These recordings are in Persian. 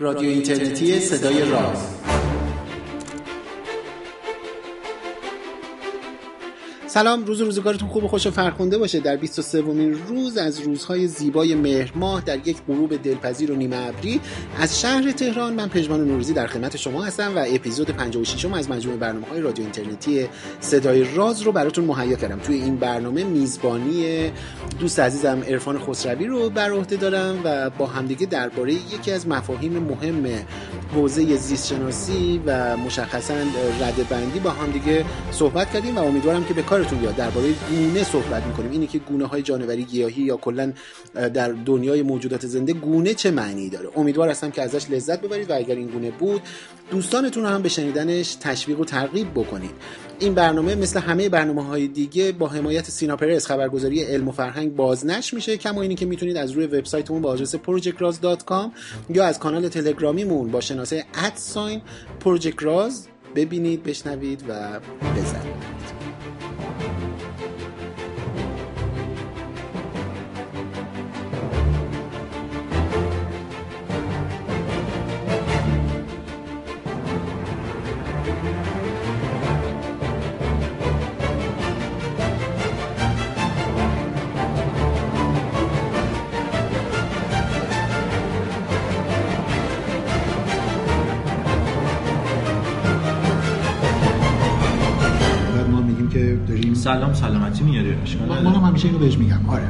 رادیو اینترنتی صدای راز. سلام روز روزگارتون خوب و خوش و فرخونده باشه. در 23 ومین روز از روزهای زیبای مهر ماه در یک غروب دلپذیر و نیمه ابری از شهر تهران من پژمان نوروزی در خدمت شما هستم و اپیزود 56 م از مجموعه برنامه های رادیو اینترنتی صدای راز رو براتون مهیا کردم. توی این برنامه میزبانی دوست عزیزم عرفان خسروی رو بر عهده دارم و با همدیگه درباره یکی از مفاهیم مهم حوزه زیست شناسی و مشخصا رده بندی با همدیگه صحبت کردیم و امیدوارم که به کارتون بیاد. درباره گونه صحبت می‌کنیم. اینی که گونه های جانوری گیاهی یا کلا در دنیای موجودات زنده گونه چه معنی داره؟ امیدوار هستم که ازش لذت ببرید و اگر این گونه بود دوستانتون رو هم به شنیدنش تشویق و ترغیب بکنید. این برنامه مثل همه برنامه های دیگه با حمایت سینا پرس خبرگزاری علم و فرهنگ بازنشر میشه. کما اینی که می‌تونید از روی وبسایتمون با آدرس projectraz.com یا از کانال تلگرامیمون با شناسه ادساین projectraz ببینید بشنوید و لذت سلام سلامتی میاری؟ من هم همیشه اینو بهش میگم. آره.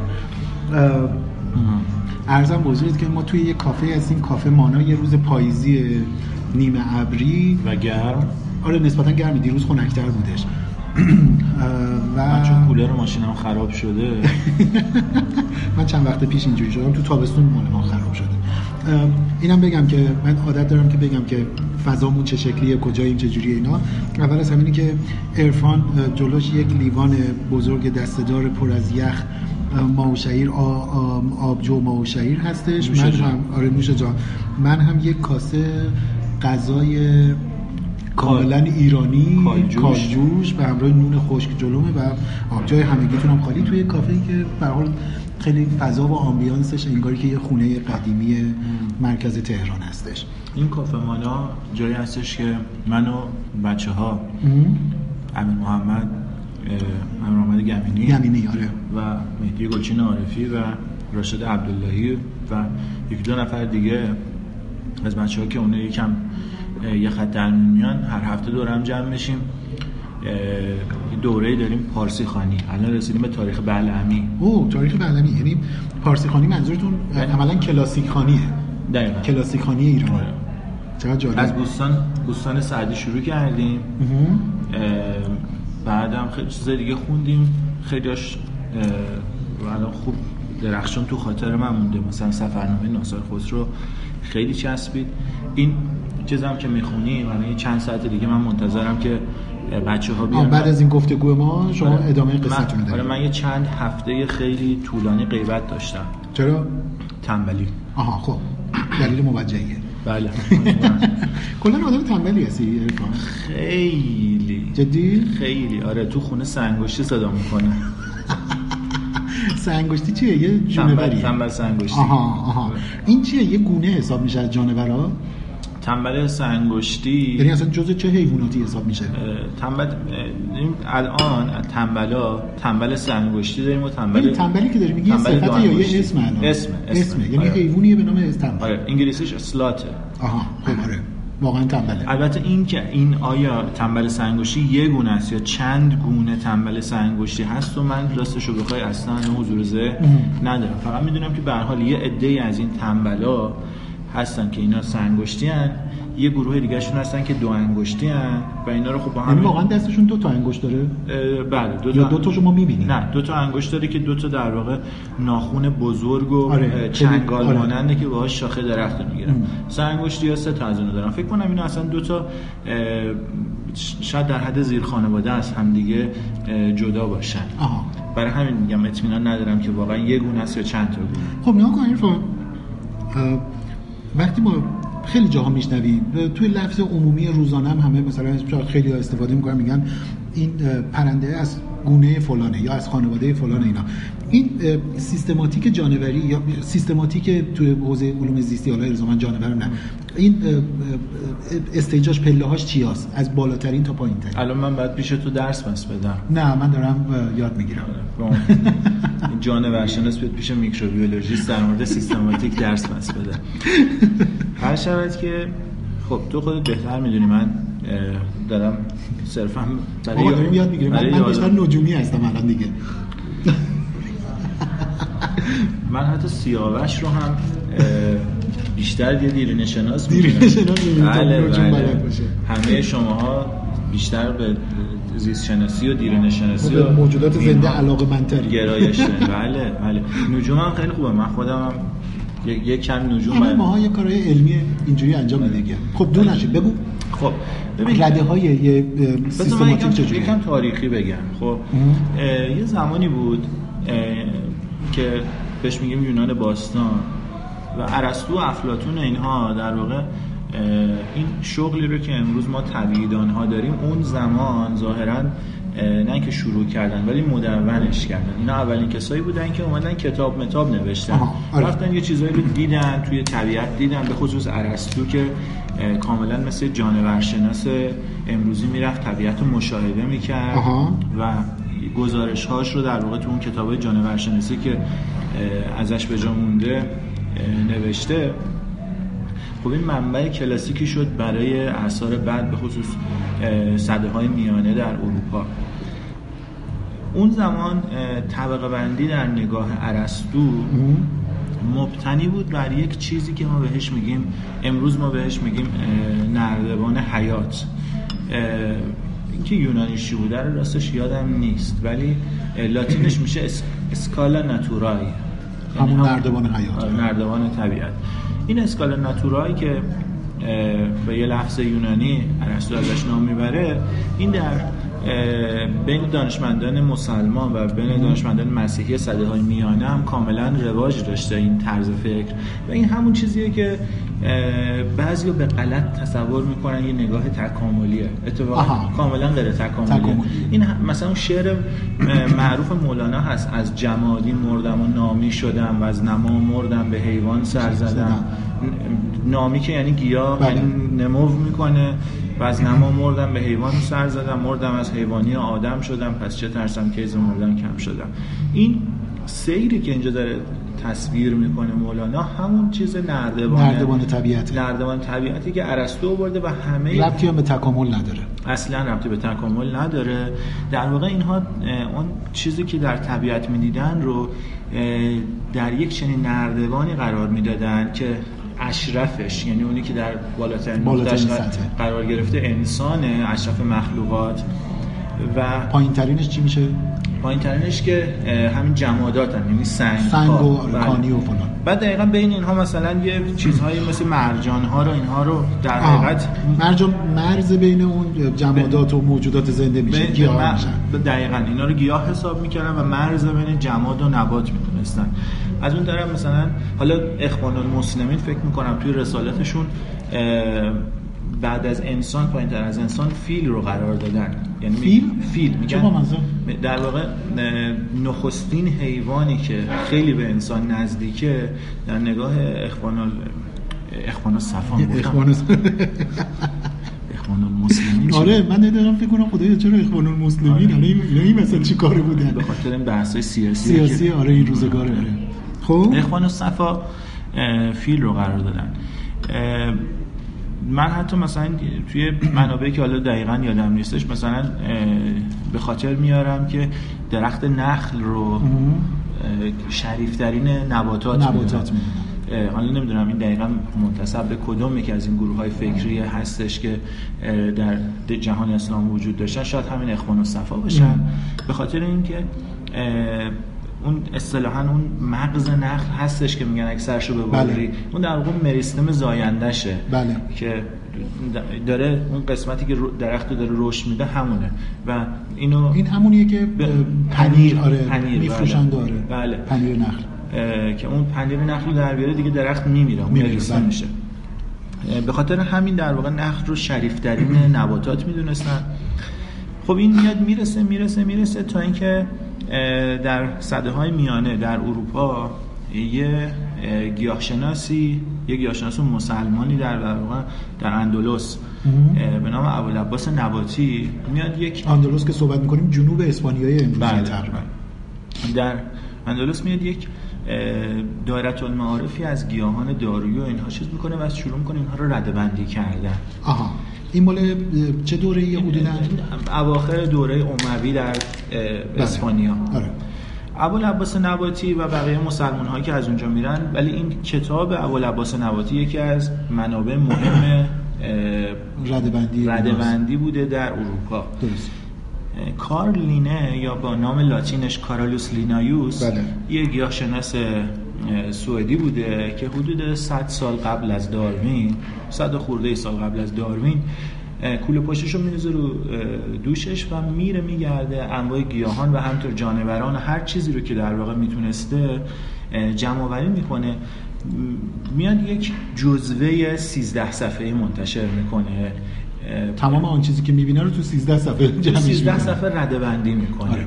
ارزم بزرگید که ما توی یه کافه هستیم. کافه مانا یه روز پاییزی نیمه ابری. و گرم. آره نسبتا گرمی دیروز خنک‌تر بودش. و من چون کولر ماشینم خراب شده. من چند وقت پیش اینجوری شدم. تو تابستون مال ما خراب شده. اینم بگم که من عادت دارم که بگم که فضامون چه شکلیه کجاییم چه جوریه اینا. اول از همینی که عرفان جلوش یک لیوان بزرگ دستدار پر از یخ ماوشعیر آبجو ماوشعیر هستش. من هم آره نوش جان. من هم یک کاسه غذای کاملا ایرانی کالجوش. به همراه نون خشک جلومه و آبجای همگیتون هم خالی توی کافه که به حال خیلی فضا و آمبیانسش انگاری که یه خونه قدیمی مرکز تهران هستش. این کافه مانا جایی هستش که من و بچه ها امیر محمد امیر محمد گمینی گمینی آره. و مهدی گلچین عارفی و راشد عبداللهی و یک دو نفر دیگه از بچه ها که اونه یکم یه خط میان هر هفته دور هم جمع میشیم. دوره داریم پارسی خانی الان رسیدیم به تاریخ بلعمی. او تاریخ بلعمی. یعنی پارسی خانی منظورتون عملا کلاسیک خانیه دقیقاً. کلاسیک خانی ایران. آره. چقدر جالب. از بوستان بوستان سعدی شروع کردیم. بعدم خیلی چیزای دیگه خوندیم. خیلیاش الان خوب درخشان تو خاطر من مونده. مثلا سفرنامه ناصر خسرو خیلی چسبید. این چیزم که می‌خونی من چند ساعت دیگه من منتظرم که بچه ها بیان بعد از این گفتگو ما شما آره. ادامه قصتون دارید آره من یه چند هفته خیلی طولانی غیبت داشتم. چرا؟ تنبلی. آها خب. دلیل موجهیه بله. کلا آدم تنبلی هستی خیلی. جدی؟ خیلی. آره تو خونه سنگشتی صدا می‌کنه. سنگشتی چیه؟ یه جونوریه. تنبل سنگشتی آها آها. این چیه؟ یه گونه حساب میشه از جانورا؟ تنبل سنگشتی. یعنی اصلا جزء چه حیواناتی حساب میشه؟ تنبل الان تنبلا تنبل سنگشتی داریم و تنبل یعنی تنبلی که داریم میگی صفت یا یه اسم الان؟ اسم اسم. یعنی آره. حیوانیه به نام تنبل. آره. انگلیسیش اسلاته آها. خب آره. واقعا تنبله. البته این که این آیا تنبل سنگشتی یه گونه است یا چند گونه تنبل سنگشتی هست و من راستشو بخوای اصلا حضور ذهن ندارم. فقط می‌دونم که به هر حال یه عده از این تنبلا هستن که اینا سنگشتی هن یه گروه دیگه شون هستن که دو انگشتی و اینا رو خب با هم یعنی واقعا دستشون دو تا انگشت داره؟ بله دو تا یا دو تا شما می‌بینید نه دو تا انگشت داره که دو تا در واقع ناخون بزرگ و آره. چنگال آره. ماننده که باهاش شاخه درخت می‌گیرن. سه انگشتی یا سه تا از اونها دارن. فکر کنم اینا اصلا دو تا شاید در حد زیر خانواده از هم دیگه جدا باشن. آها. برای همین میگم اطمینان ندارم که واقعا یه گونه است یا چند تا گونه. خب نگاه کن وقتی ما خیلی جاها میشنویم توی لفظ عمومی روزانه هم همه مثلا خیلی استفاده می‌کنن میگن این پرنده از گونه فلانه یا از خانواده فلان اینا. این سیستماتیک جانوری یا سیستماتیک توی حوزه علوم زیستی حالا الزاما جانور نه. این استیجاش پله هاش چی هست؟ از بالاترین تا پایین ترین الان من باید پیش تو درس پس بدم. نه من دارم یاد می‌گیرم. جانورشناس بیاد پیش میکروبیولوژیست در مورد سیستماتیک درس پس بده. هر شرط که خب تو خودت بهتر می‌دونی من دارم صرفا برای داریم یاد می‌گیریم. من بیشتر نجومی هستم الان دیگه. من حتی سیاوش رو هم بیشتر یه دیرینه شناس دیرینه شناس بله بله. همه شماها بیشتر به زیست شناسی و دیرینه شناسی و موجودات زنده علاقه منتری گرایش بله بله. نجوم هم خیلی خوبه. من خودم هم یک کم نجوم همه ماها یه کارهای علمی اینجوری انجام میده خب دو نشید بگو. خب ببین رده های یه سیستماتیک چجوریه؟ یکم تاریخی بگم خب. یه زمانی بود که بهش میگیم یونان باستان و ارسطو و افلاطون اینها در واقع این شغلی رو که امروز ما طبیعیدان ها داریم اون زمان ظاهرا نه که شروع کردن ولی مدونش کردن. اینا اولین کسایی بودن که اومدن کتاب متاب نوشتن. آره. رفتن یه چیزایی رو دیدن توی طبیعت دیدن به خصوص ارسطو که کاملا مثل جانورشناس امروزی می‌رفت طبیعت رو مشاهده می‌کرد و گزارش هاش رو در واقع تو اون کتاب جانورشناسی که ازش به جا مونده نوشته. خب این منبع کلاسیکی شد برای اثار بعد به خصوص صده های میانه در اروپا. اون زمان طبقه بندی در نگاه ارسطو مبتنی بود بر یک چیزی که ما بهش میگیم امروز ما بهش میگیم نردبان حیات. اینکه یونانیشی بوده رو راستش یادم نیست ولی لاتینش میشه اسکالا ناتورای. همون نردبان حیات. آره، نردبان طبیعت. این اسکالا ناتورای که به یه لفظ یونانی ارسطو ازش نام می‌بره این در بین دانشمندان مسلمان و بین دانشمندان مسیحی صده های میانه هم کاملا رواج داشته این طرز فکر. و این همون چیزیه که بعضی به غلط تصور می‌کنن یه نگاه تکاملیه. اتفاقا کاملا غیر تکاملیه. این مثلا شعر معروف مولانا هست از جمادی مردم و نامی شدم و از نما مردم به حیوان سر زدم. نامی که یعنی گیاه بله. یعنی نمو می‌کنه. و از نما مردم به حیوان سر زدم مردم از حیوانی آدم شدم پس چه ترسم که از مردن کم شدم. این سیری که اینجا داره تصویر می‌کنه مولانا همون چیز نردبان نردبان طبیعت نردبان طبیعتی که ارسطو برده و همه ربطی به تکامل نداره. اصلا ربطی به تکامل نداره. در واقع اینها اون چیزی که در طبیعت می‌دیدن رو در یک چنین نردبانی قرار می‌دادن که اشرفش یعنی اونی که در بالاترین نقطهش قرار گرفته انسان اشرف مخلوقات. و پایین ترینش چی میشه؟ پایین ترینش که همین جمادات هم یعنی سنگ, سنگ و بله. کانی و فلان. بعد دقیقا بین اینها مثلا یه چیزهایی مثل مرجان ها رو اینها رو در حقیقت مرجان مرز بین اون جمادات و موجودات زنده میشه گیاه میشن. دقیقا. اینا رو گیاه حساب می‌کردن و مرز بین جماد و نبات می‌دونستن. از اون طرف مثلا حالا اخوان المسلمین فکر می‌کنم توی رسالتشون بعد از انسان پایین تر از انسان فیل رو قرار دادن. یعنی فیل؟ فیل. میگن در واقع نخستین حیوانی که خیلی به انسان نزدیکه در نگاه اخوان اخوان صفا اخوان اخوان المسلمین آره من ندارم فکر کنم خدایا چرا اخوان المسلمین آره. این این مثلا چی کاره بودن به خاطر این بحث سیاسی سیاسی آره این روزگاره آره. خب؟ اخوان صفا فیل رو قرار دادن. من حتی مثلا توی منابعی که حالا دقیقا یادم نیستش مثلا به خاطر میارم که درخت نخل رو شریفترین نباتات نباتات حالا نمی‌دونم این دقیقا منتصب به کدوم یکی از این گروه های فکری هستش که در جهان اسلام وجود داشتن. شاید همین اخوان و صفا باشن. به خاطر اینکه اون اصطلاحا اون مغز نخل هستش که میگن اکثرشو به بله. اون در واقع مریستم زاینده بله. که داره اون قسمتی که درخت داره رشد میده همونه و اینو این همونیه که پنیر آره پنیر میفروشن بله. داره بله. پنیر نخل که اون پنیر نخل در بیاره دیگه درخت میمیره اون مریستم بله. میشه به خاطر همین در واقع نخل رو شریفترین نباتات می‌دونستن خب این میاد می‌رسه می‌رسه می‌رسه تا اینکه در صده های میانه در اروپا یه گیاهشناسی یک گیاهشناس مسلمانی در واقع در اندلس. به نام ابوالعباس نباتی. میاد یک اندلس که صحبت می‌کنیم جنوب اسپانیای امروزی بله. تقریبا در اندلس میاد یک دایره المعارفی از گیاهان دارویی و اینها چیز می‌کنه و شروع می‌کنه اینها رو ردبندی کردن. آها. این مال چه دوره ای حدودا اواخر دوره اموی در اسپانیا. آره. ابوالعباس نباتی و بقیه مسلمان هایی که از اونجا میرن ولی این کتاب ابوالعباس نباتی یکی از منابع مهم ردبندی ردبندی بوده در اروپا. درست. کارل لینه یا با نام لاتینش کارالوس لینایوس بله. یه گیاهشناس سوئدی بوده که حدود 100 سال قبل از داروین 100 خورده سال قبل از داروین کوله پشتش رو میریزه رو دوشش و میره میگرده انواع گیاهان و همطور جانوران هر چیزی رو که در واقع می‌تونسته جمع آوری می‌کنه. میاد یک جزوه 13 صفحه منتشر می‌کنه. تمام آن چیزی که می‌بینه رو تو 13 صفحه جمعش 13 می‌کنه صفحه رده بندی می‌کنه. آره.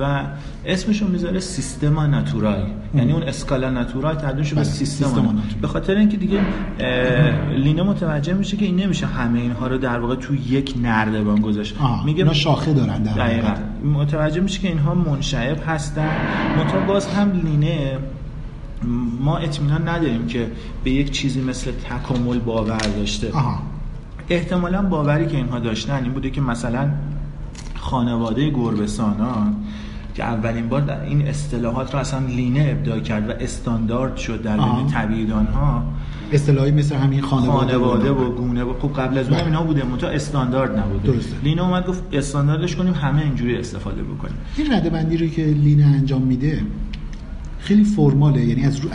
و اسمش رو می‌ذاره سیستما ناتورال. یعنی اون اسکالا ناتورال تبدیل شده به بله، سیستما. به خاطر اینکه دیگه لینه متوجه میشه که این نمیشه همه اینها رو در واقع تو یک نردبان گذاشت. میگه اینا شاخه دارن در دقیقا. حقیقت. متوجه میشه که اینها منشعب هستن. منتها باز هم لینه ما اطمینان نداریم که به یک چیزی مثل تکامل باور داشته. احتمالا باوری که اینها داشتن این بوده که مثلا خانواده گربسانان که اولین بار در این اصطلاحات رو اصلا لینه ابداع کرد و استاندارد شد در. بین طبیعیدان ها اصطلاحی مثل همین خانواده, خانواده. و گونه و خب قبل از اون. اینا بوده منتها استاندارد نبوده درسته. لینه اومد گفت استانداردش کنیم همه اینجوری استفاده بکنیم این رده بندی رو که لینه انجام میده خیلی فرماله یعنی از رو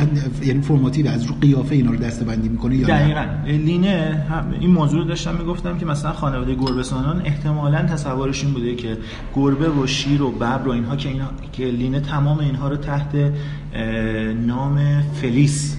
یعنی فرماتیو از رو قیافه اینا رو دسته بندی می‌کنه یا؟ دقیقا لینه هم- این موضوع رو داشتم می‌گفتم که مثلا خانواده گربهسانان احتمالا تصورش این بوده که گربه و شیر و ببر و اینها که اینها که لینه تمام اینها رو تحت نام فلیس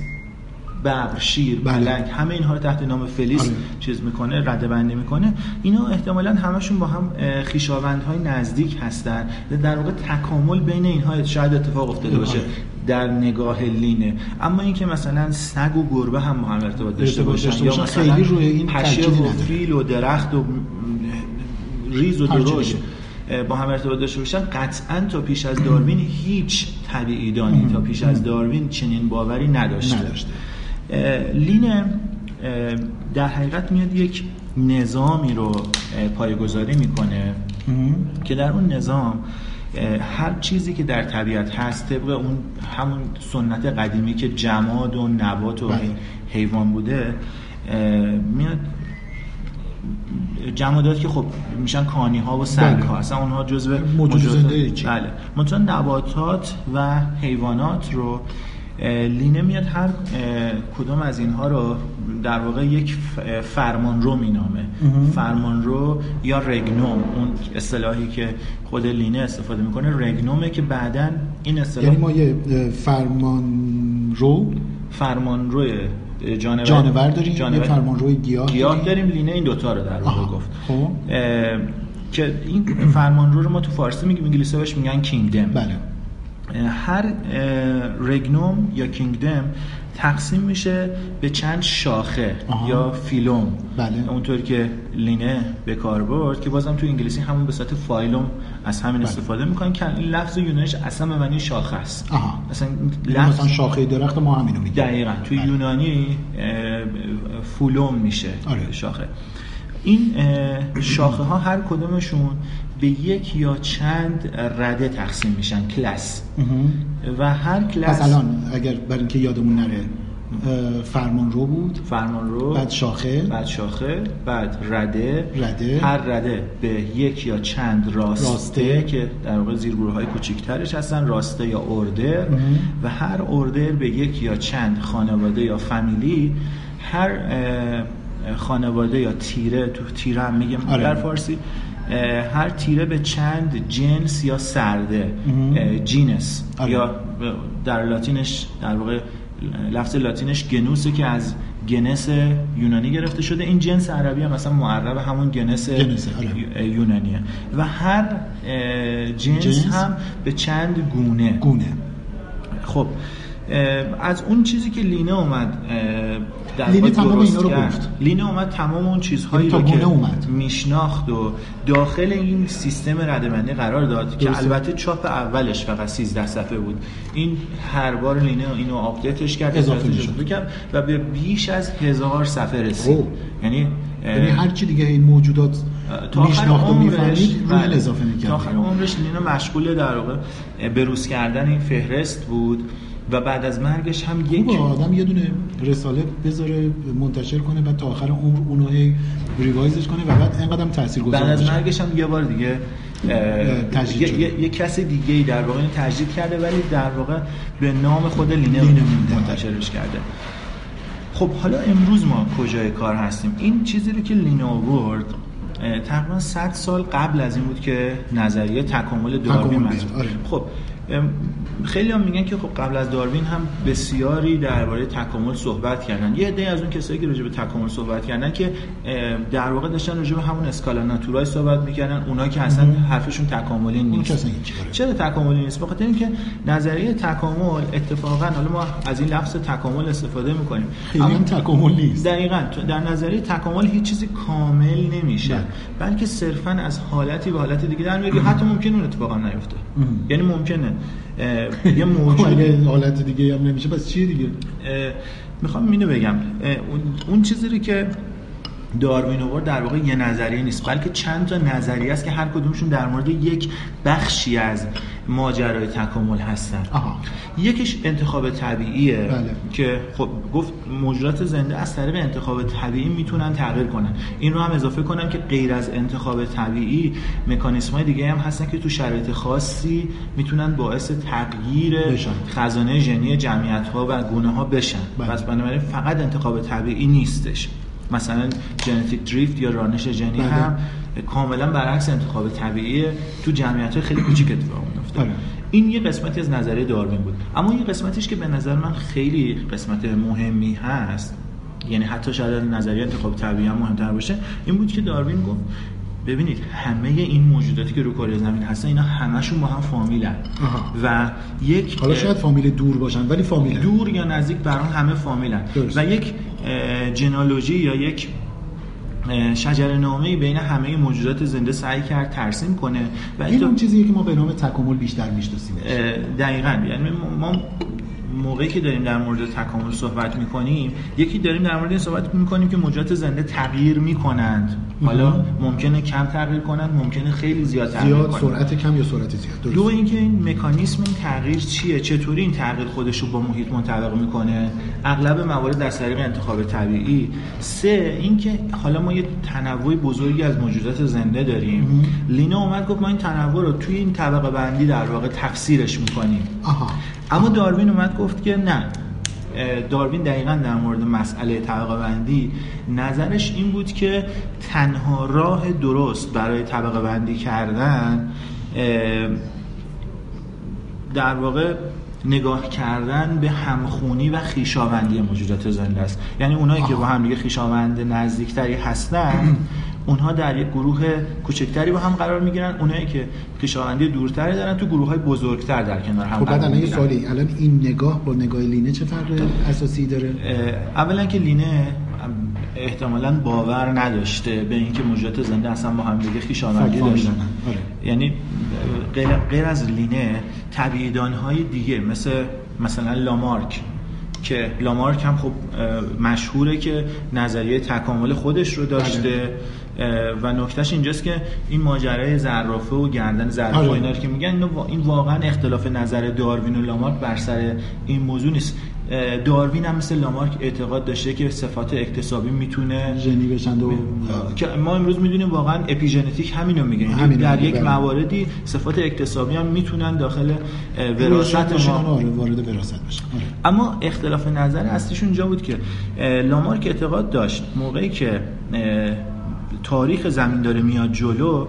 ببر شیر بله. همه اینها رو تحت نام فلیس آره. چیز می‌کنه رده بندی می‌کنه اینا احتمالا همشون با هم اه، خویشاوندهای نزدیک هستن در واقع تکامل بین اینها شاید اتفاق افتاده باشه آره. در نگاه لینه اما اینکه مثلا سگ و گربه هم با هم ارتباط داشته باشن یا مثلا خیلی روی این پشه و. فیل و درخت و ریز و درشت دیگه. با هم ارتباط داشته باشن قطعا تا پیش از داروین هیچ طبیعی دانی تا پیش از داروین چنین باوری نداشته نداشته. اه، لین اه، در حقیقت میاد یک نظامی رو اه، پایه‌گذاری می‌کنه. که در اون نظام هر چیزی که در طبیعت هست طبق اون همون سنت قدیمی که جماد و نبات و بله. حیوان بوده میاد جمادات که خب میشن کانی ها و سنگ ها بله. اصلا اونها جزو موجود زنده؟ بله منتها نباتات و حیوانات رو لینه میاد هر اه، کدام از اینها رو در واقع یک ف- فرمان رو مینامه. مهم. فرمان رو یا رگنوم اون اصطلاحی که خود لینه استفاده می‌کنه رگنومه که بعدا این اصطلاح یعنی ما یه اه، فرمان رو فرمان روی جانور جانور داریم جانور- یه فرمان روی گیاه گیاه داریم. لینه این دوتا رو در واقع. گفت. خب. که این فرمانرو رو ما تو فارسی میگیم انگلیسی بهش میگن کینگدم. بله. هر رگنوم یا کینگدم تقسیم میشه به چند شاخه آها. یا فیلوم بله. اونطور که لینه به کار برد که بازم تو انگلیسی همون به صورت فایلوم از همین بله. استفاده می‌کنن که این لفظ یونانیش اصلا به معنی شاخه است آها مثلا یعنی لفظ مثلا شاخه درخت ما همینو میگیم دقیقا توی بله. یونانی فولوم میشه آره. شاخه این شاخه ها هر کدومشون به یک یا چند رده تقسیم میشن کلاس. و هر کلاس پس الان اگر برای اینکه یادمون نره فرمان رو بود فرمان رو بعد شاخه بعد شاخه بعد رده رده. هر رده به یک یا چند راسته, راسته. که در واقع زیرگروه های کوچیکترش هستن راسته یا اردر مهم. و هر اردر به یک یا چند خانواده یا فامیلی هر خانواده یا تیره تو تیره هم میگیم آره. در فارسی هر تیره به چند جنس یا سرده جینس آره. یا در لاتینش در واقع لفظ لاتینش گنوسه که از گنس یونانی گرفته شده این جنس عربی هم مثلا معرب همون گنس, گنسه، آره. یونانیه و هر جنس, جنس؟ هم به چند گونه گونه خب از اون چیزی که لینه اومد در لینه تمام اینا رو گفت. لینه اومد تمام اون چیزهایی یعنی رو که اومد. میشناخت و داخل این سیستم رده‌بندی قرار داد که البته چاپ اولش فقط 13 صفحه بود. این هر بار لینه اینو update ش کرد اضافه کرد و به بیش از هزار صفحه رسید. یعنی یعنی هر چی دیگه این موجودات میشناخت و می‌فهمید روی بله. اضافه می‌کرد. تا آخر عمرش لینو مشغول در واقع بروز کردن این فهرست بود. و بعد از مرگش هم یک آدم یه دونه رساله بذاره منتشر کنه بعد تا آخر عمر اونو هی ریوایزش کنه و بعد اینقدر تاثیرگذار بعد از مرگش هم یه بار دیگه یه, یه،, یه کس دیگه ای در واقع تجدید کرده ولی در واقع به نام خود لینه, لینه منتشرش کرده. خب حالا امروز ما کجای کار هستیم؟ این چیزی رو که لینو آورد تقریبا 100 سال قبل از این بود که نظریه تکامل داروین آره. خب خیلی هم میگن که خب قبل از داروین هم بسیاری درباره تکامل صحبت کردن. یه عده از اون کسایی که راجع به تکامل صحبت کردن که در واقع داشتن راجع به همون اسکالا ناتورای صحبت می‌کردن اونا که اصلا حرفشون تکاملی نیست. چرا؟ تکاملی نیست؟ بخاطر اینکه نظریه تکامل اتفاقا حالا ما از این لفظ تکامل استفاده می‌کنیم. اما تکامل نیست. دقیقاً در نظریه تکامل هیچ چیزی کامل نمیشه. بله. بلکه صرفا از حالتی به حالت دیگه در میاد حتی ممکنه اون اتفاقا نیفته یعنی ممکنه. یه موجود حالت دیگه هم نمیشه بس چیه دیگه؟ می‌خوام اینو بگم. اون چیزی که داروین آورد در واقع یه نظریه نیست بلکه چند تا نظریه است که هر کدومشون در مورد یک بخشی از ماجرای تکامل هستن آها. یکیش انتخاب طبیعیه بله. که خب گفت موجودات زنده از طریق انتخاب طبیعی می‌تونن تغییر کنن این رو هم اضافه کنم که غیر از انتخاب طبیعی مکانیسم های دیگه هم هستن که تو شرایط خاصی می‌تونن باعث تغییر خزانه ژنی جمعیت ها و گونه ها بشن بله. پس بنابراین فقط انتخاب طبیعی نیستش مثلا ژنتیک دریفت یا رانش ژنی بله. هم کاملا برعکس انتخاب طبیعی تو جمعیت خیلی کوچیک اتفاق میفته بله. این یه قسمتی از نظریه داروین بود. اما یه قسمتیش که به نظر من خیلی قسمت مهمی هست یعنی حتی شاید نظریه انتخاب طبیعی هم مهمتر باشه این بود که داروین گفت ببینید همه این موجوداتی که رو کره زمین هستن اینا همشون با هم فامیلن. و یک حالا شاید فامیل دور باشن ولی فامیلن. دور یا نزدیک برام همه فامیلن. و یک جنالوژی یا یک شجر نامه بین همه موجودات زنده سعی کرد ترسیم کنه. و این اون چیزیه که ما به نام تکامل بیشتر می‌شناسیم دقیقاً. یعنی ما موقعی که داریم در مورد تکامل صحبت می‌کنیم یکی داریم در مورد این صحبت می‌کنیم که موجودات زنده تغییر می‌کنند. حالا ممکنه کم تغییر کنند ممکنه خیلی زیاد تغییر زیاد سرعت کم یا سرعت زیاد؟ درست. دو اینکه این مکانیسم این تغییر چیه؟ چطوری این تغییر خودش رو با محیط منطبق می‌کنه؟ اغلب موارد در طریق انتخاب طبیعی. سه اینکه حالا ما یه تنوع بزرگی از موجودات زنده داریم. لینا اومد گفت ما این تنوع رو توی این طبقه بندی در واقع تفسیرش می‌کنیم. آها. اما داروین اومد گفت که نه. داروین دقیقا در مورد مسئله طبقه بندی نظرش این بود که تنها راه درست برای طبقه بندی کردن در واقع نگاه کردن به همخونی و خیشاوندی موجودات زنده است. یعنی اونایی که با هم دیگه خیشاوند نزدیکتری هستن اونها در یک گروه کوچکتری با هم قرار می‌گیرن. اونایی که خویشاوندی دورتری دارن تو گروه های بزرگتر در کنار هم خب بعد الان سوالی. الان این نگاه با نگاه لینه چه فرق اساسی داره؟ اولا که لینه احتمالا باور نداشته به اینکه موجودات زنده اصلا با هم دیگه خویشاوندی داشتن. آره. یعنی غیر, غیر از لینه طبیعیدان های دیگه مثل مثلا لامارک که لامارک هم خب مشهوره که نظریه تکامل خودش رو داشته. بله. و نکتهش اینجاست که این ماجرای زرافه و گردن زرافه آره. اینا که میگن این واقعا اختلاف نظر داروین و لامارک بر سر این موضوع نیست داروین هم مثل لامارک اعتقاد داشته که صفات اکتسابی می‌تونه ژنی بشن و که ما امروز می‌دونیم واقعا اپیژنتیک همینو میگه یعنی در یک بله. مواردی صفات اکتسابی هم می‌تونن داخل وراثت ما آره وارد وراثت بشن آره. اما اختلاف نظر اصلیشون جا بود که لامارک اعتقاد داشت موقعی که تاریخ زمین داره میاد جلو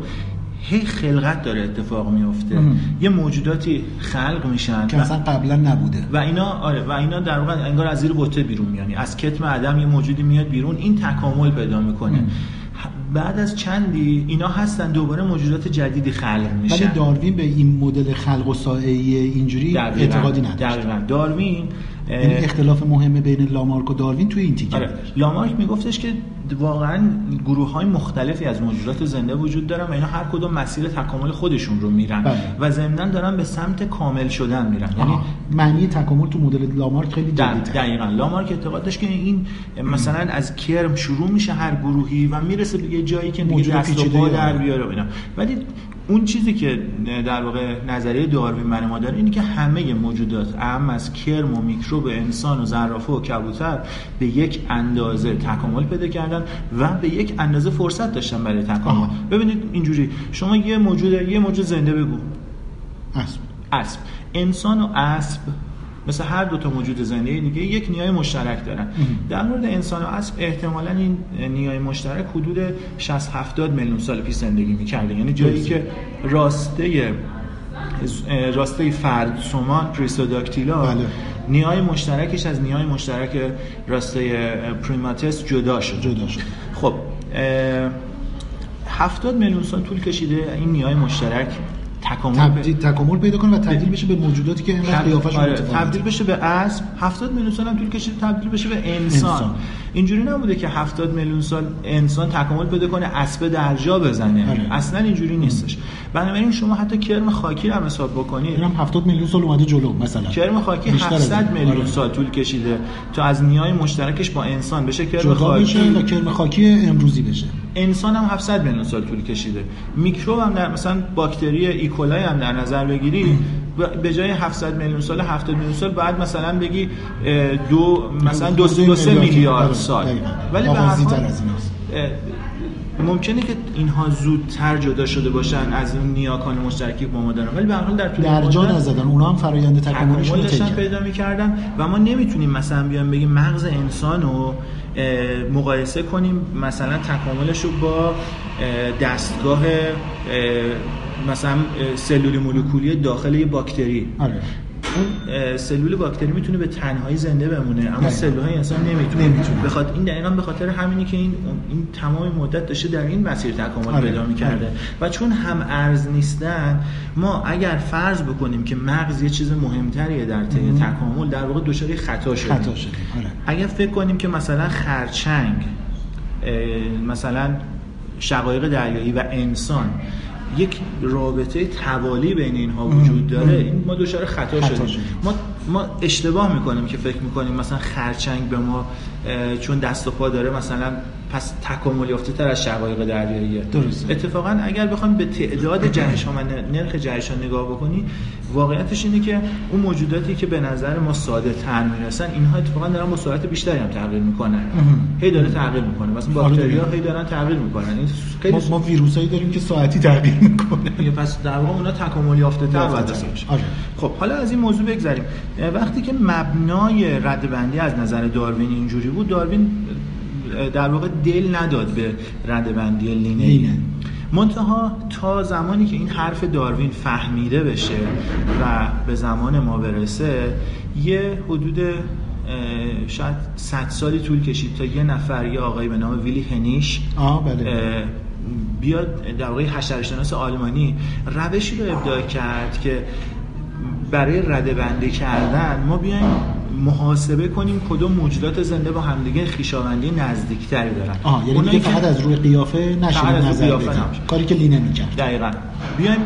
هی خلقت داره اتفاق میفته. یه موجوداتی خلق میشن که اصلا قبلا نبوده. و اینا آره و اینا در واقع انگار از زیر بوته بیرون میانی از کتم عدم یه موجودی میاد بیرون این تکامل پیدا می‌کنه. بعد از چندی اینا هستن دوباره موجودات جدیدی خلق میشن. ولی داروین به این مدل خلق و سایه‌ای اینجوری اعتقادی نداشت. دقیقاً. داروین یعنی اختلاف مهمه بین لامارک و داروین توی این تیکه آره. لامارک میگفتش که واقعا گروه های مختلفی از موجودات زنده وجود دارن و اینا هر کدوم مسیر تکامل خودشون رو میرن بله. و ضمنا دارن به سمت کامل شدن میرن یعنی. معنی تکامل تو مدل لامارک خیلی جدیده دقیقا لامارک اعتقاد داشت که این مثلا از کرم شروع میشه هر گروهی و می‌رسه به یه جایی که دیگه دست و پا در. بیاره اینا ولی اون چیزی که در واقع نظریه داروین برای ما داره اینه که همه موجودات اهم از کرم و میکروب انسان و زرافه و کبوتر به یک اندازه تکامل پیدا کردن و به یک اندازه فرصت داشتن برای تکامل. ببینید اینجوری شما یه موجود یه موجود زنده بگو. اسب. اسب. انسان و اسب مثل هر دو تا موجود زنده دیگه یک نیای مشترک دارن. در مورد انسان و اسب احتمالا این نیای مشترک حدود 60 70 میلیون سال پیش زندگی می‌کرده. یعنی جایی. که راسته راسته فرد سومان پریستوداکتیلا بله. نیای مشترکش از نیای مشترک راسته پریماتس جدا شد. جدا شد. خب اه، 70 میلیون سال طول کشیده این نیای مشترک. تکامل تبدیل تکامل پیدا کنه و تبدیل بشه به موجوداتی که اینقدر تب- قیافشون آره،. تبدیل بشه به اسب 70 میلیون سال هم طول کشیده تبدیل بشه به انسان. انسان. اینجوری نبوده که 70 میلیون سال انسان تکامل پیدا کنه اسب در جا بزنه آره. اصلا اینجوری نیستش بنابراین شما حتی کرم خاکی رو هم حساب بکنید اینم 70 میلیون سال اومده جلو مثلا کرم خاکی بیشتر از 700 این. میلیون آره. سال طول کشیده تا از نیای مشترکش با انسان بشه کرم خاکی بشه و کرم خاکی امروزی بشه انسان هم 700 میلیون سال طول کشیده میکروب هم در مثلا باکتری ایکولای هم در نظر بگیری به جای 700 میلیون سال 70 میلیون سال بعد مثلا بگی دو مثلا دو, دو- دو سه میلیارد. سال. ولی به هر ممکنه که اینها زودتر جدا شده باشن از اون نیاکان مشترکی با ما دارن. ولی به حال در طول در جا نزدن. اونا هم فرایند تکاملشون تکامل رو. پیدا می‌کردن و ما نمی‌تونیم مثلا بیایم بگیم مغز انسان رو مقایسه کنیم مثلا تکاملش رو با اه، دستگاه اه، مثلا سلول مولکولی داخل یه باکتری. آره. اون سلول باکتری می‌تونه به تنهایی زنده بمونه اما دقیقاً. سلول های انسان نمی‌تونه نمی‌تونه. بخاطر این دقیقا به خاطر همینی که این این تمام مدت داشته در این مسیر تکامل آره. پیدا می‌کرده آره. و چون هم ارز نیستن ما اگر فرض بکنیم که مغز یه چیز مهمتریه در طی تکامل در واقع دچار خطا شدیم خطا شدیم آره اگر فکر کنیم که مثلا خرچنگ مثلا شقایق دریایی و انسان یک رابطه توالی بین اینها وجود داره. این ما دچار خطا خطا شدیم. ما ما اشتباه می‌کنیم که فکر می‌کنیم مثلا خرچنگ به ما چون دست و پا داره مثلا پس تکامل یافته تر از شقایق دریاییه درسته. اتفاقا اگر بخوام به تعداد جهش ها و نرخ جهش ها نگاه بکنی واقعیتش اینه که اون موجوداتی که به نظر ما ساده تر می‌رسن اینها اتفاقا دارن با سرعت بیشتری هم تغییر می‌کنن هی داره تغییر می‌کنه مثلا آره باکتری ها. هی دارن تغییر می‌کنن این خیلی ما, ما ویروسایی داریم که ساعتی تغییر می‌کنه پس در واقع اونا تکامل یافته تر. آره. خب حالا از این موضوع بگذریم وقتی که مبنای ردبندی از نظر داروین اینجوری بود داروین در واقع دل نداد به ردبندی لینه. منتها تا زمانی که این حرف داروین فهمیده بشه و به زمان ما برسه یه حدود شاید 100 سالی طول کشید تا یه نفر یه آقای به نام ویلی هنیش آه بله بیاد در واقع حشره‌شناس آلمانی روشی رو ابداع کرد که برای رده بندی کردن ما بیایم محاسبه کنیم کدوم موجودات زنده با همدیگه خویشاوندی نزدیکتری دارن آه یعنی اونایی دیگه که- فقط از روی قیافه نشه نظر. کاری که لینه می‌کرد دقیقا بیایم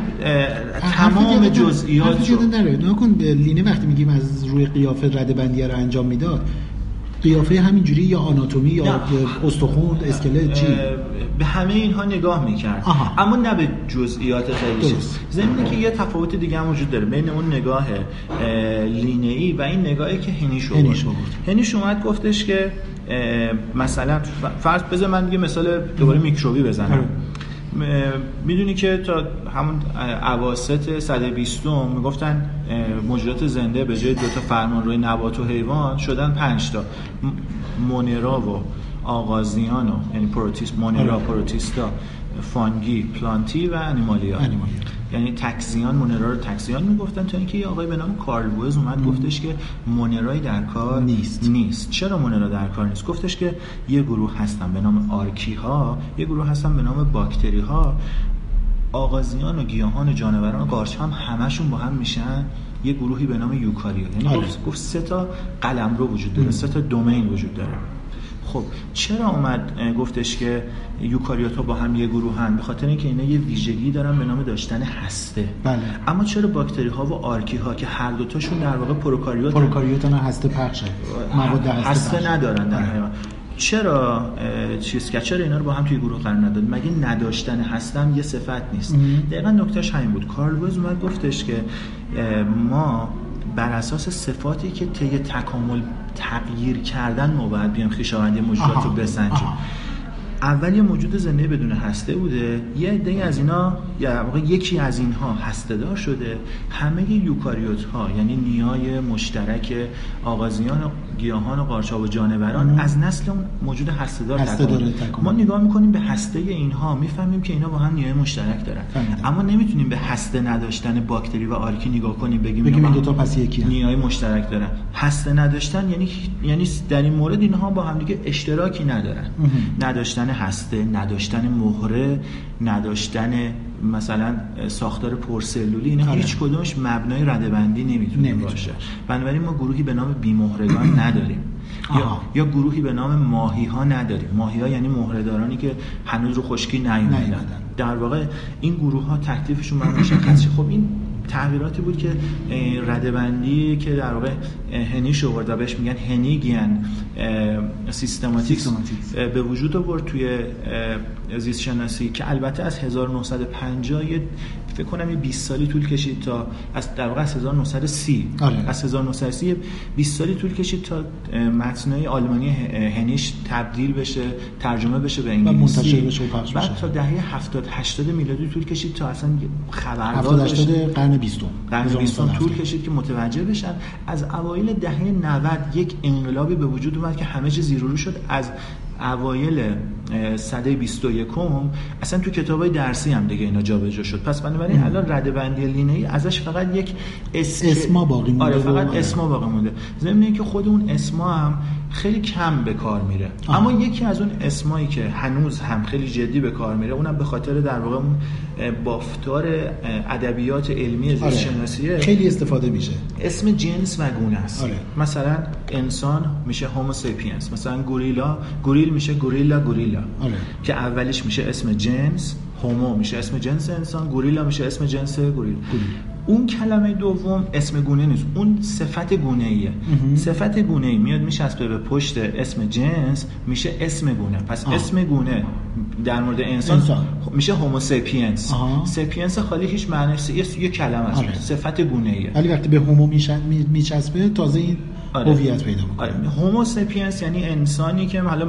تمام. جزئیات رو نره نکن لینه وقتی میگیم از روی قیافه رده بندی رو انجام می‌داد قیافه همینجوری یا آناتومی یا استخوان اسکلت چی؟ به همه اینها نگاه می‌کرد. آها. اما نه به جزئیات خیلی. ضمن که یه تفاوت دیگه هم وجود داره بین اون نگاه لینه ای و این نگاهی که هنیش آورد. هنیش اومد گفتش که مثلا فرض بذار من دیگه مثال دوباره میکروبی بزنم. آره. می‌دونی که تا همون اواسط صده بیستم می‌گفتن موجودات زنده به جای دو تا فرمانروی نبات و حیوان شدن پنج تا م- Monera و آغازیانو یعنی پروتیست Monera آره. Protista Fungi Plantae و Animalia Animalia. یعنی تکزیان Monera رو تکزیان می‌گفتن تا اینکه یه آقای به نام کارل ووز اومد گفتش که Monera ی در کار نیست. نیست. چرا Monera در کار نیست؟ گفتش که یه گروه هستن به نام Archaea ها یه گروه هستن به نام باکتری ها آغازیان و گیاهان و جانوران و قارچ هم همشون با هم میشن. یه گروهی به نام Eukarya. یعنی آره. گفت, سه تا قلمرو وجود داره سه تا domain وجود داره. خب چرا اومد گفتش که یوکاریوت ها با هم یه گروه هن؟ به خاطر اینکه اینا یه ویژگی دارن به نام داشتن هسته. بله. اما چرا باکتری ها و Archaea ها که هر دوتاشون در واقع پروکاریوت پروکاریوت هم هسته پخشه. مواد هسته, هسته. ندارن در آره. حقیقت چرا چیز که چرا اینا رو با هم توی گروه قرار نداد؟ مگه نداشتن هستم یه صفت نیست. دقیقا نکتهش همین بود. کارل اومد گفتش که ما بر اساس صفاتی که طی تکامل تغییر کردن ما باید بیام خویشاوندی موجودات رو بسنجیم. اول یه موجود زنده بدون هسته بوده یه عده از اینا یا واقع یکی از اینها هسته دار شده. همه یوکاریوت ها یعنی نیای مشترک آغازیان گیاهان و قارچها و جانوران از نسل اون موجود هسته دار هسته تکامل. داره. ما نگاه می‌کنیم به هسته اینها می‌فهمیم که اینا با هم نیای مشترک دارن فهمیدم. اما نمی‌تونیم به هسته نداشتن باکتری و آرکی نگاه کنیم بگیم بگیم این با دوتا هم پس یکی. نیای مشترک دارن هسته نداشتن یعنی یعنی در این مورد اینها با هم دیگه اشتراکی ندارن نداشتن هسته نداشتن مهره نداشتن مثلا ساختار پرسلولی اینا آره. هیچ کدومش مبنای ردبندی نمی‌تونه باشه. بنابراین ما گروهی به نام بیمهرگان نداریم یا. یا گروهی به نام ماهی ها نداریم ماهی ها یعنی مهرهدارانی که هنوز رو خشکی نیومدن. در واقع این گروه ها تکلیفشون باید مشخص. خب این تغییراتی بود که ردبندی که در واقع هنیش آورد و بهش میگن سیستماتیکس. اه، به وجود آورد توی زیست شناسی که البته از 1950 یه فکر کنم یه 20 سالی طول کشید تا از در واقع از 1930 آره. از 1930 یه 20 سالی طول کشید تا متنای آلمانی هنیش تبدیل بشه ترجمه بشه به انگلیسی. منتشر بشه و پخش بعد. تا دهه 70 80 میلادی طول کشید تا اصلا خبردار 70 بشه. 80 قرن 20 قرن 20 طول کشید که متوجه بشن. از اوایل دهه 90 یک انقلابی به وجود اومد که همه چیز زیر رو شد. از اوایل سده 21 اصلا تو کتابای درسی هم دیگه اینا جابجا شد پس بنابراین الان ردبندی لینه‌ای ازش فقط یک اس اسما باقی مونده آره فقط. اسما باقی مونده ضمن اینکه خود اون اسما هم خیلی کم به کار میره آها. اما یکی از اون اسمایی که هنوز هم خیلی جدی به کار میره اونم به خاطر در واقع اون بافتار ادبیات علمی زیست آره. شناسیه خیلی استفاده میشه اسم جنس و گونه است آره. مثلا انسان میشه Homo sapiens مثلا Gorilla گوریل میشه Gorilla gorilla آره. که اولیش میشه اسم جنس Homo میشه اسم جنس انسان Gorilla میشه اسم جنس گوریل اون کلمه دوم اسم گونه نیست اون صفت گونه ایه صفت گونه ای میاد می‌چسبه به پشت اسم جنس میشه اسم گونه پس آه. اسم گونه در مورد انسان, انسان. میشه Homo sapiens آها. sapiens خالی هیچ معنی یه یه کلمه است آره. صفت گونه ایه ولی وقتی به Homo میچسبه تازه این آره. هویت پیدا می‌کنه آره Homo sapiens یعنی انسانی که حالا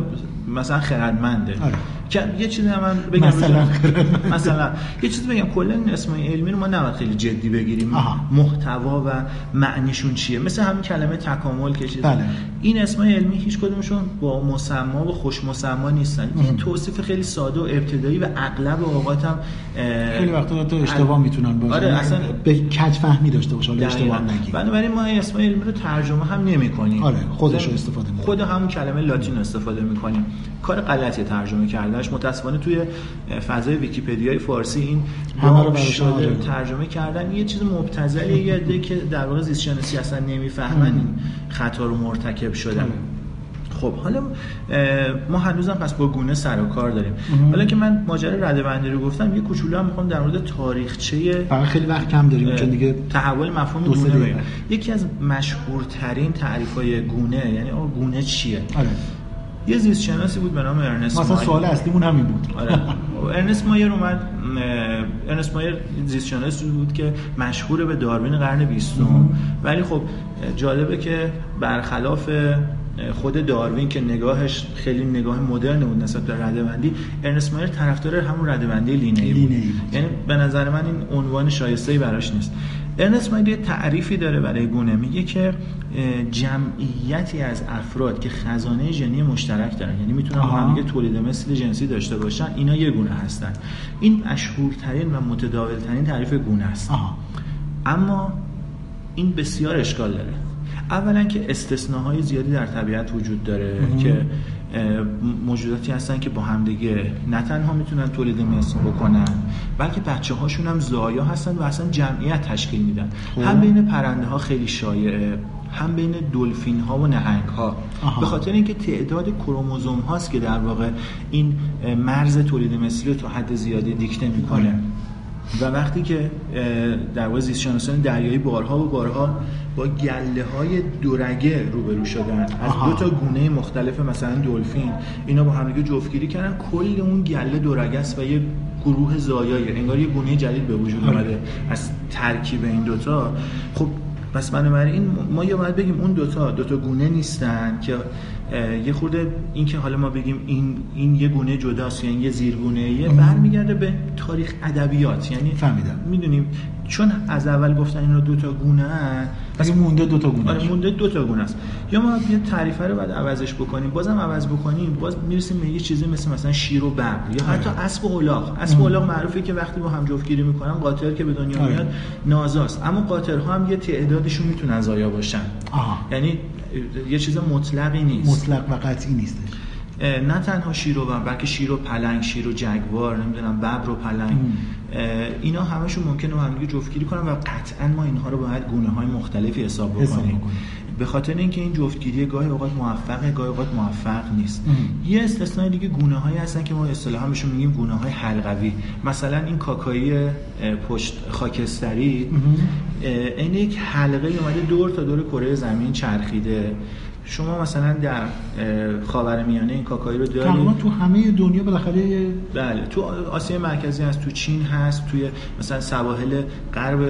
مثلا خردمنده. آره. که یه چیزی من بگم مثلا مثلا یه چیزی بگم کلا این اسمای علمی رو ما نباید خیلی جدی بگیریم. محتوا و معنیشون چیه؟ مثل همین کلمه تکامل که چیز بله. این اسمای علمی هیچ کدومشون با مسما و خوش مسما نیستن. یه توصیف خیلی ساده و ابتدایی و اغلب اوقات هم خیلی وقتا تو اشتباه می‌تونن باشن آره اصلا به کج فهمی داشته باشه حالا. اشتباه نگی بنابراین ما اسم علمی رو ترجمه هم نمی کنیم آره، خودش رو استفاده می‌کنیم. خود همون کلمه لاتین استفاده می کنیم کار غلطی ترجمه کردنش. متاسفانه توی فضای ویکیپدیای فارسی این همه رو شده. ترجمه کردن یه چیز مبتذلی یه که در واقع زیست شناسی اصلا نمی‌فهمن این خطا رو مرتکب شدن. خب حالا ما هنوزم پس با گونه سر و کار داریم. حالا که من ماجرا رده‌بندی رو گفتم یه کوچولو هم می‌خوام در مورد تاریخچه فقط خیلی وقت کم داریم چون دیگه تحول مفهوم گونه یکی از مشهورترین تعریف های گونه یعنی گونه چیه؟ آره. یه زیست شناسی بود به نام ارنست مایر. سوال اصلیمون همین بود. آره. ارنست مایر اومد ارنست مایر زیست شناسی بود که مشهور به داروین قرن بیستم. ولی خب جالبه که برخلاف خود داروین که نگاهش خیلی نگاه مدرن بود نسبت به ردبندی ارنست مایر طرفدار همون ردبندی لینه‌ای بود. بود. یعنی به نظر من این عنوان شایسته‌ای براش نیست. ارنست مایل یه تعریفی داره برای گونه. میگه که جمعیتی از افراد که خزانه ژنی مشترک دارن یعنی می‌تونن با هم تولید مثل جنسی داشته باشن اینا یه گونه هستن. این مشهورترین و متداولترین تعریف گونه است. اما این بسیار اشکال داره. اولا که استثناهای زیادی در طبیعت وجود داره که موجوداتی هستن که با همدیگه نه تنها می‌تونن تولید مثل بکنن بلکه بچه هاشون هم زایا هستن و اصلا جمعیت تشکیل میدن. خوب. هم بین پرنده ها خیلی شایعه هم بین دلفین ها و نهنگ ها به خاطر اینکه تعداد کروموزوم هاست که در واقع این مرز تولید مثلی رو تا حد زیادی دیکته می‌کنه. و وقتی که در واقع زیست شناسان دریایی بارها و بارها با گله های دورگه روبرو شدن. از دو تا گونه مختلف مثلا دلفین. اینا با همدیگه جفتگیری کردن. کل اون گله دورگه است و یه گروه زایایه انگار یه گونه جدید به وجود. اومده از ترکیب این دوتا خب پس بنابراین ما یا باید بگیم اون دوتا دوتا گونه نیستن که یه خورده این که حالا ما بگیم این این یه گونه جداست یا این یه زیرگونه یه برمیگرده به تاریخ ادبیات. یعنی فهمیدم. می‌دونیم چون از اول گفتن اینا دو تا گونه پس مونده دو تا گونه آره مونده دو تا گونه است. یا ما یه تعریفه رو بعد عوضش بکنیم. بازم عوض بکنیم باز می‌رسیم به یه چیزی مثل مثلا شیر و ببر یا حتی آره. اسب و الاغ. اسب و الاغ معروفه که وقتی با هم جفتگیری می‌کنن قاطر که به دنیا آره. میاد نازاست. اما قاطرها هم یه تعدادشون می‌تونن زایا باشن. یعنی یه چیز مطلقی نیست. مطلق و قطعی نیستش. نه تنها شیر و بلکه شیر و پلنگ شیر و جگوار نمی‌دونم ببر و پلنگ. اینا همشون ممکنه با هم جفتگیری کنن و قطعا ما اینها رو باید گونه های مختلفی حساب بکنیم. به خاطر اینکه این جفتگیری گاهی اوقات موفقه گاهی اوقات موفق نیست. ام. یه استثنای دیگه گونه هایی هستن که ما اصطلاحا بهشون میگیم گونه های حلقوی. مثلا این کاکایی پشت خاکستری. این یک حلقه اومده دور تا دور کره زمین چرخیده. شما مثلا در خاورمیانه این کاکایی رو دارید؟ تقریبا تو همه دنیا بالاخره بله تو آسیا مرکزی هست تو چین هست توی مثلا سواحل غرب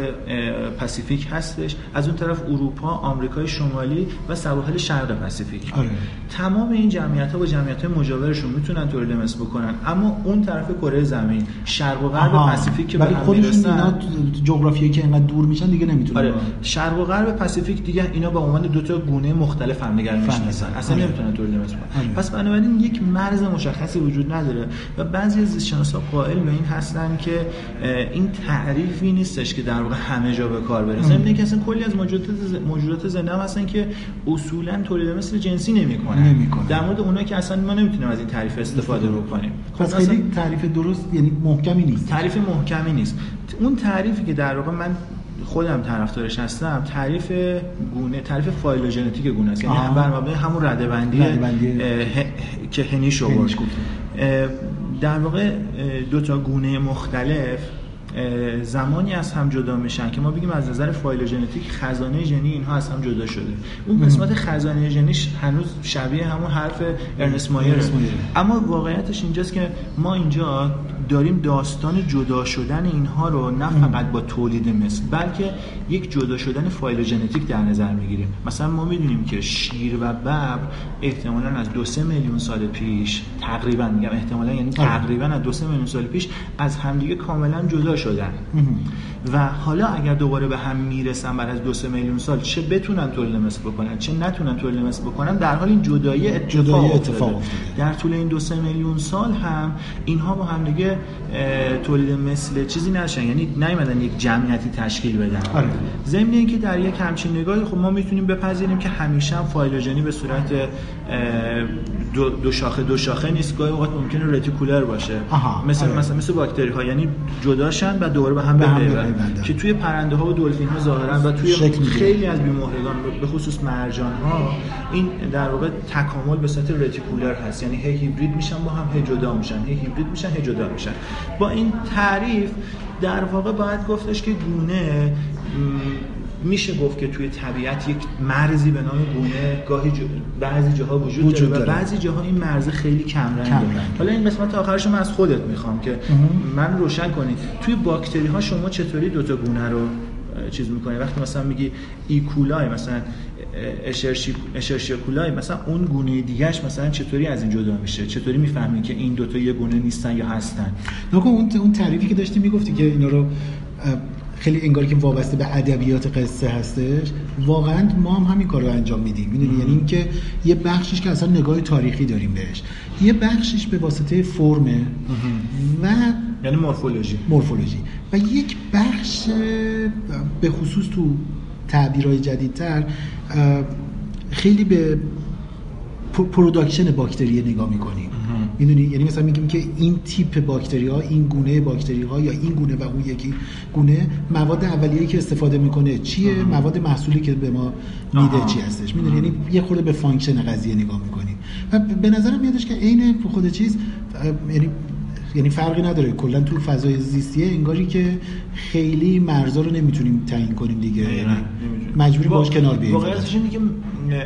پاسیفیک هستش. از اون طرف اروپا آمریکای شمالی و سواحل شرق پاسیفیک آره. تمام این جمعیت ها با جمعیت های مجاورشون می‌تونن تولید مثل بکنن. اما اون طرف کره زمین شرق و غرب پاسیفیک که ولی خودشون اینا جغرافیایی که اینقدر دور میشن دیگه نمی‌تونن آره. شرق و غرب پاسیفیک دیگه اینا با عنوان دو تا گونه مختلف هم دیگر می‌شناسن اصلا. نمی‌تونن تولید مثل. پس بنابراین یک مرز مشخصی وجود نداره و بعضی از زیستشناسا قائل به این هستن که این تعریفی نیستش که در واقع همه جا به کار بره ضمن اینکه اصلا کلی از موجودات موجودات زنده هم هستن که اصولا تولید مثل جنسی نمی‌کنن. نمی‌کنن. در مورد اونایی که اصلا ما نمی‌تونیم از این تعریف استفاده بکنیم. پس خیلی تعریف درست یعنی محکمی نیست. تعریف محکمی نیست. اون تعریفی که در واقع من خودم طرفدارش هستم تعریف گونه تعریف phylogenetic گونه است. یعنی بر مبنای همون رده بندی که هنیگ آورد. در واقع دو تا گونه مختلف زمانی از هم جدا میشن که ما بگیم از نظر phylogenetic خزانه ژنی اینها از هم جدا شده. اون قسمت خزانه ژنیش هنوز شبیه همون حرف ارنست مایر. اما واقعیتش اینجاست که ما اینجا داریم داستان جدا شدن اینها رو نه فقط با تولید مثل بلکه یک جدا شدن فایلوژنتیک در نظر می‌گیریم. مثلا ما می‌دونیم که شیر و ببر احتمالا از دو سه میلیون سال پیش تقریبا میگم احتمالا یعنی آره. تقریبا از دو سه میلیون سال پیش از همدیگه کاملا جدا شدن و حالا اگر دوباره به هم می‌رسن بعد از دو سه میلیون سال چه بتونن تولید مثل بکنن؟ چه نتونن تولید مثل بکنن؟ در حال این جدایی اتفاق, اتفاق در طول این دو سه میلیون سال هم اینها با هم دیگه تولید مثل چیزی نشن. یعنی نیومدن یک جمعیتی تشکیل بدن. آره. ضمن اینکه در یک همچین نگاهی خب ما می‌تونیم بپذیریم که همیشه هم فایلوژنی به صورت دو, دو شاخه دو شاخه نیست. گاهی اوقات ممکنه رتیکولر باشه. آها. مثل آره. مثلا مثل باکتری ها یعنی جداشن و دوباره به هم بپیوندن. که توی پرنده ها و دلفین ها ظاهرا و توی خیلی از بیمهرگان به خصوص مرجان ها این در واقع تکامل به صورت رتیکولر هست. یعنی هی هیبرید میشن با هم هی جدا میشن. هی هیبرید میشن هی جدا میشن. با این تعریف در واقع باید گفتش که گونه میشه گفت که توی طبیعت یک مرزی به نام گونه گاهی بعضی جاها وجود, وجود داره, و بعضی جاها این مرز خیلی کم رنگه حالا این قسمت آخرش من از خودت می‌خوام که من روشن کنی. توی باکتری ها شما چطوری دوتا گونه رو چیز می‌کنی؟ وقتی مثلا میگی ایکولای مثلا اشرشیاکولای مثلا اون گونه دیگهش مثلا چطوری از این جدا میشه؟ چطوری می‌فهمی که این دوتا یه گونه نیستن یا هستن؟ نکن اون اون تعریفی که داشتی می‌گفتی که اینا رو خیلی انگار که وابسته به ادبیات قصه هستش. واقعا ما هم همین کار رو انجام میدیم. می‌دونی؟ یعنی اینکه یه بخشش که اصلا نگاه تاریخی داریم بهش. یه بخشش به واسطه فرمه و یعنی مورفولوژی. مورفولوژی. و یک بخش به خصوص تو تعبیرهای جدیدتر خیلی به production باکتری نگاه می‌کنیم. می‌دونی؟ یعنی مثلا میگیم که این تیپ باکتری ها این گونه باکتری ها یا این گونه و اون یکی گونه مواد اولیه‌ای که استفاده می‌کنه چیه؟ مواد محصولی که به ما میده چی هستش؟ می‌دونی؟ یعنی یه خورده به function قضیه نگاه می‌کنیم و به نظرم میادش که عین خود چیز یعنی یعنی فرقی نداره. کلا تو فضای زیستیه انگاری که خیلی مرزا رو نمی‌تونیم تعیین کنیم دیگه. یعنی مجبوریم باش کنار بیاییم واقعیتش اینه که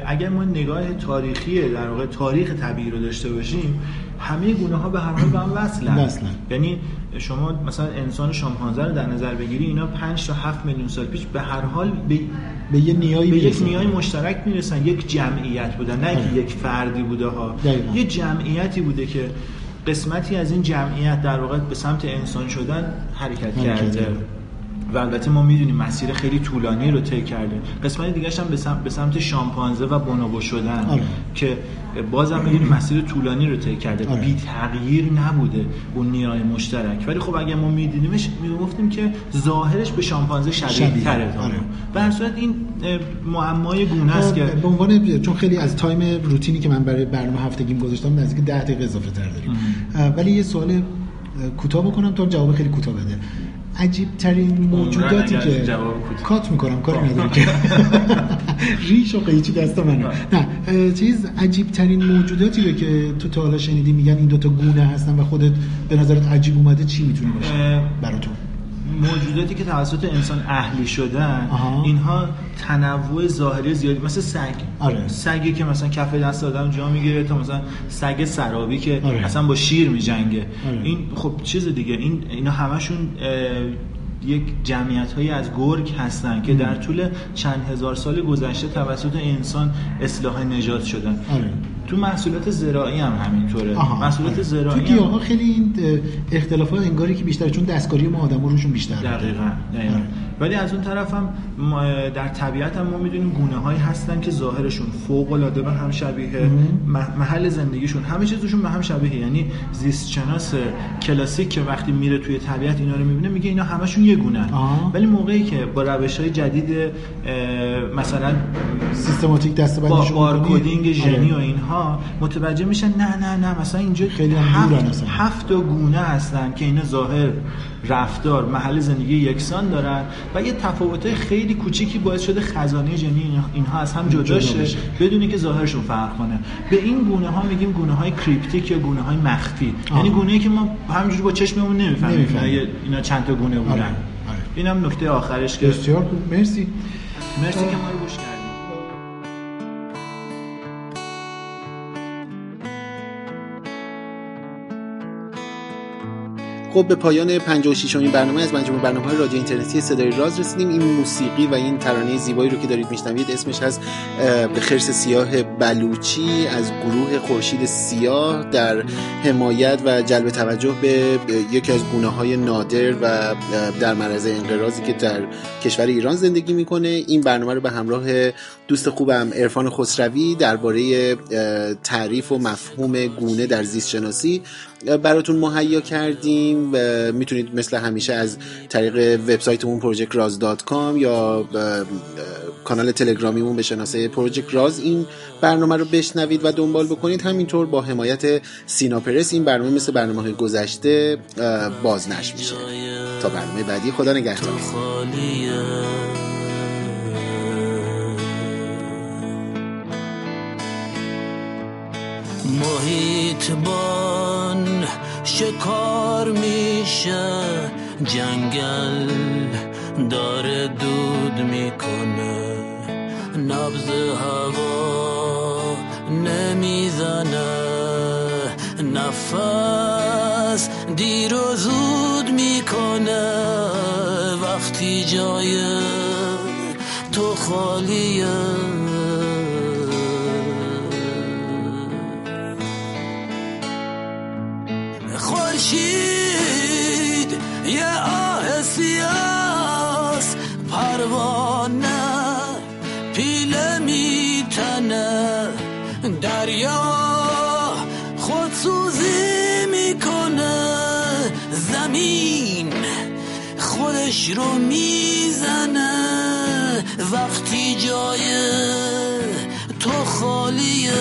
اگر ما نگاه تاریخی در واقع تاریخ طبیعی رو داشته باشیم همه گونه ها به هر حال به هم وصلن. یعنی شما مثلا انسان شامپانزه رو در نظر بگیری اینا 5 تا 7 میلیون سال پیش به هر حال به, به یه نیایی به یک نیای مشترک می‌رسن. یک جمعیت بودن نه آره. یک فردی بوده ها. یه جمعیتی بوده که قسمتی از این جمعیت در واقع به سمت انسان شدن حرکت کرده. و البته ما می‌دونیم مسیر خیلی طولانی رو طی کرده قسمت دیگه هم به سمت, به سمت شامپانزه و بونوبو شدن آره. که بازم می‌دونیم مسیر طولانی رو طی کرده. آره. بی تغییر نبوده اون نیای مشترک. ولی خب اگه ما میدیدیمش می‌گفتیم که ظاهرش به شامپانزه شبیه تره آره. به هر صورت این معمای گونه است که به عنوان چون خیلی از تایم روتینی که من برای برنامه هفتگیم گذاشتم نزدیک 10 دقیقه اضافه تر داریم. ولی یه سوال کوتاه بکنم تا جواب خیلی کوتاه بده. عجیب ترین موجوداتی که کات می‌کنم کاری نداره که. ریش و قیچی دست من نه چیز عجیب ترین موجوداتی رو که تو تا حالا شنیدی میگن این دوتا گونه هستن و خودت به نظرت عجیب اومده چی می‌تونه باشه براتون. موجوداتی که توسط انسان اهلی شدن اینها تنوع ظاهری زیادی مثل سگ آره. سگی که مثلا کف دست آدم جا می‌گیره تا مثلا سگ سرابی که آره. اصلا با شیر میجنگه آره. این خب چیز دیگه این اینا همشون یک جمعیت هایی از گرگ هستن که در طول چند هزار سال گذشته توسط انسان اصلاح نجات شدن آره. تو محصولات زراعی هم همینطوره محصولات آره. زراعی تو گیاه ها خیلی این اختلافات انگاری که بیشتر چون دستکاری ما آدم روشون بیشتر دقیقاً, دقیقاً. آره. ولی از اون طرف هم در طبیعت هم ما می‌دونیم گونه هایی هستن که ظاهرشون فوق العاده به هم شبیه محل زندگیشون. همه چیزشون به هم شبیه یعنی زیست شناس کلاسیک که وقتی میره توی طبیعت اینا رو می‌بینه میگه اینا همشون یه گونه ولی موقعی که با روش های جدید مثلا سیستماتیک دستبندی با بارکدینگ ژنی و اینها متوجه میشن نه نه نه مثلا اینجا خیلی هفت, هفت گونه هستن که اینا ظاهر رفتار محل زندگی یکسان دارن و یه تفاوت خیلی کوچیکی باعث شده خزانه جنی اینها از هم جدا شه بدون که ظاهرشون فرق کنه. به این گونه ها میگیم گونه های کریپتیک یا گونه های مخفی یعنی گونه ای که ما همینجوری با چشممون نمی‌فهمیم اینا چند تا گونه بودن. آره. آره. اینم نکته آخرش که بسیار مرسی. مرسی که ما رو گوش خب به پایان 56 امین برنامه از مجموع برنامه های رادیو اینترنتی صدای راز رسیدیم. این موسیقی و این ترانه زیبایی رو که دارید میشنوید اسمش به خرس سیاه بلوچی از گروه خورشید سیاه در حمایت و جلب توجه به یکی از گونه های نادر و در معرض انقراضی که در کشور ایران زندگی می‌کنه. این برنامه رو به همراه دوست خوبم عرفان خسروی درباره تعریف و مفهوم گونه در زیست شناسی براتون مهیا کردیم و می‌تونید مثل همیشه از طریق وبسایتمون پروژکت راز دات کام یا کانال تلگرامیمون به شناسه پروژکت راز این برنامه رو بشنوید و دنبال بکنید. همینطور با حمایت سیناپرس این برنامه مثل برنامه های گذشته بازنش میشه. تا برنامه بعدی خدا نگهدار. محیط بان شکار میشه جنگل داره دود می‌کنه. نبز هوا نمی‌زنه نفس دیر و زود می‌کنه. وقتی جای تو خالیه خورشید یه آه باز پروانه پیله میتنه. دریا خودسوزی می‌کنه. زمین خودش رو می‌زنه. وقتی جای تو خالیه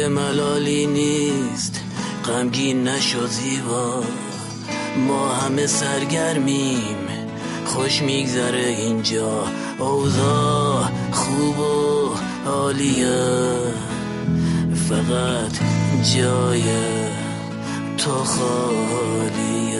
دیگه ملالی نیست غمگین نشو زیبا. ما همه سرگرمیم خوش میگذره اینجا. اوضاع خوب و عالیه فقط جای تو خالی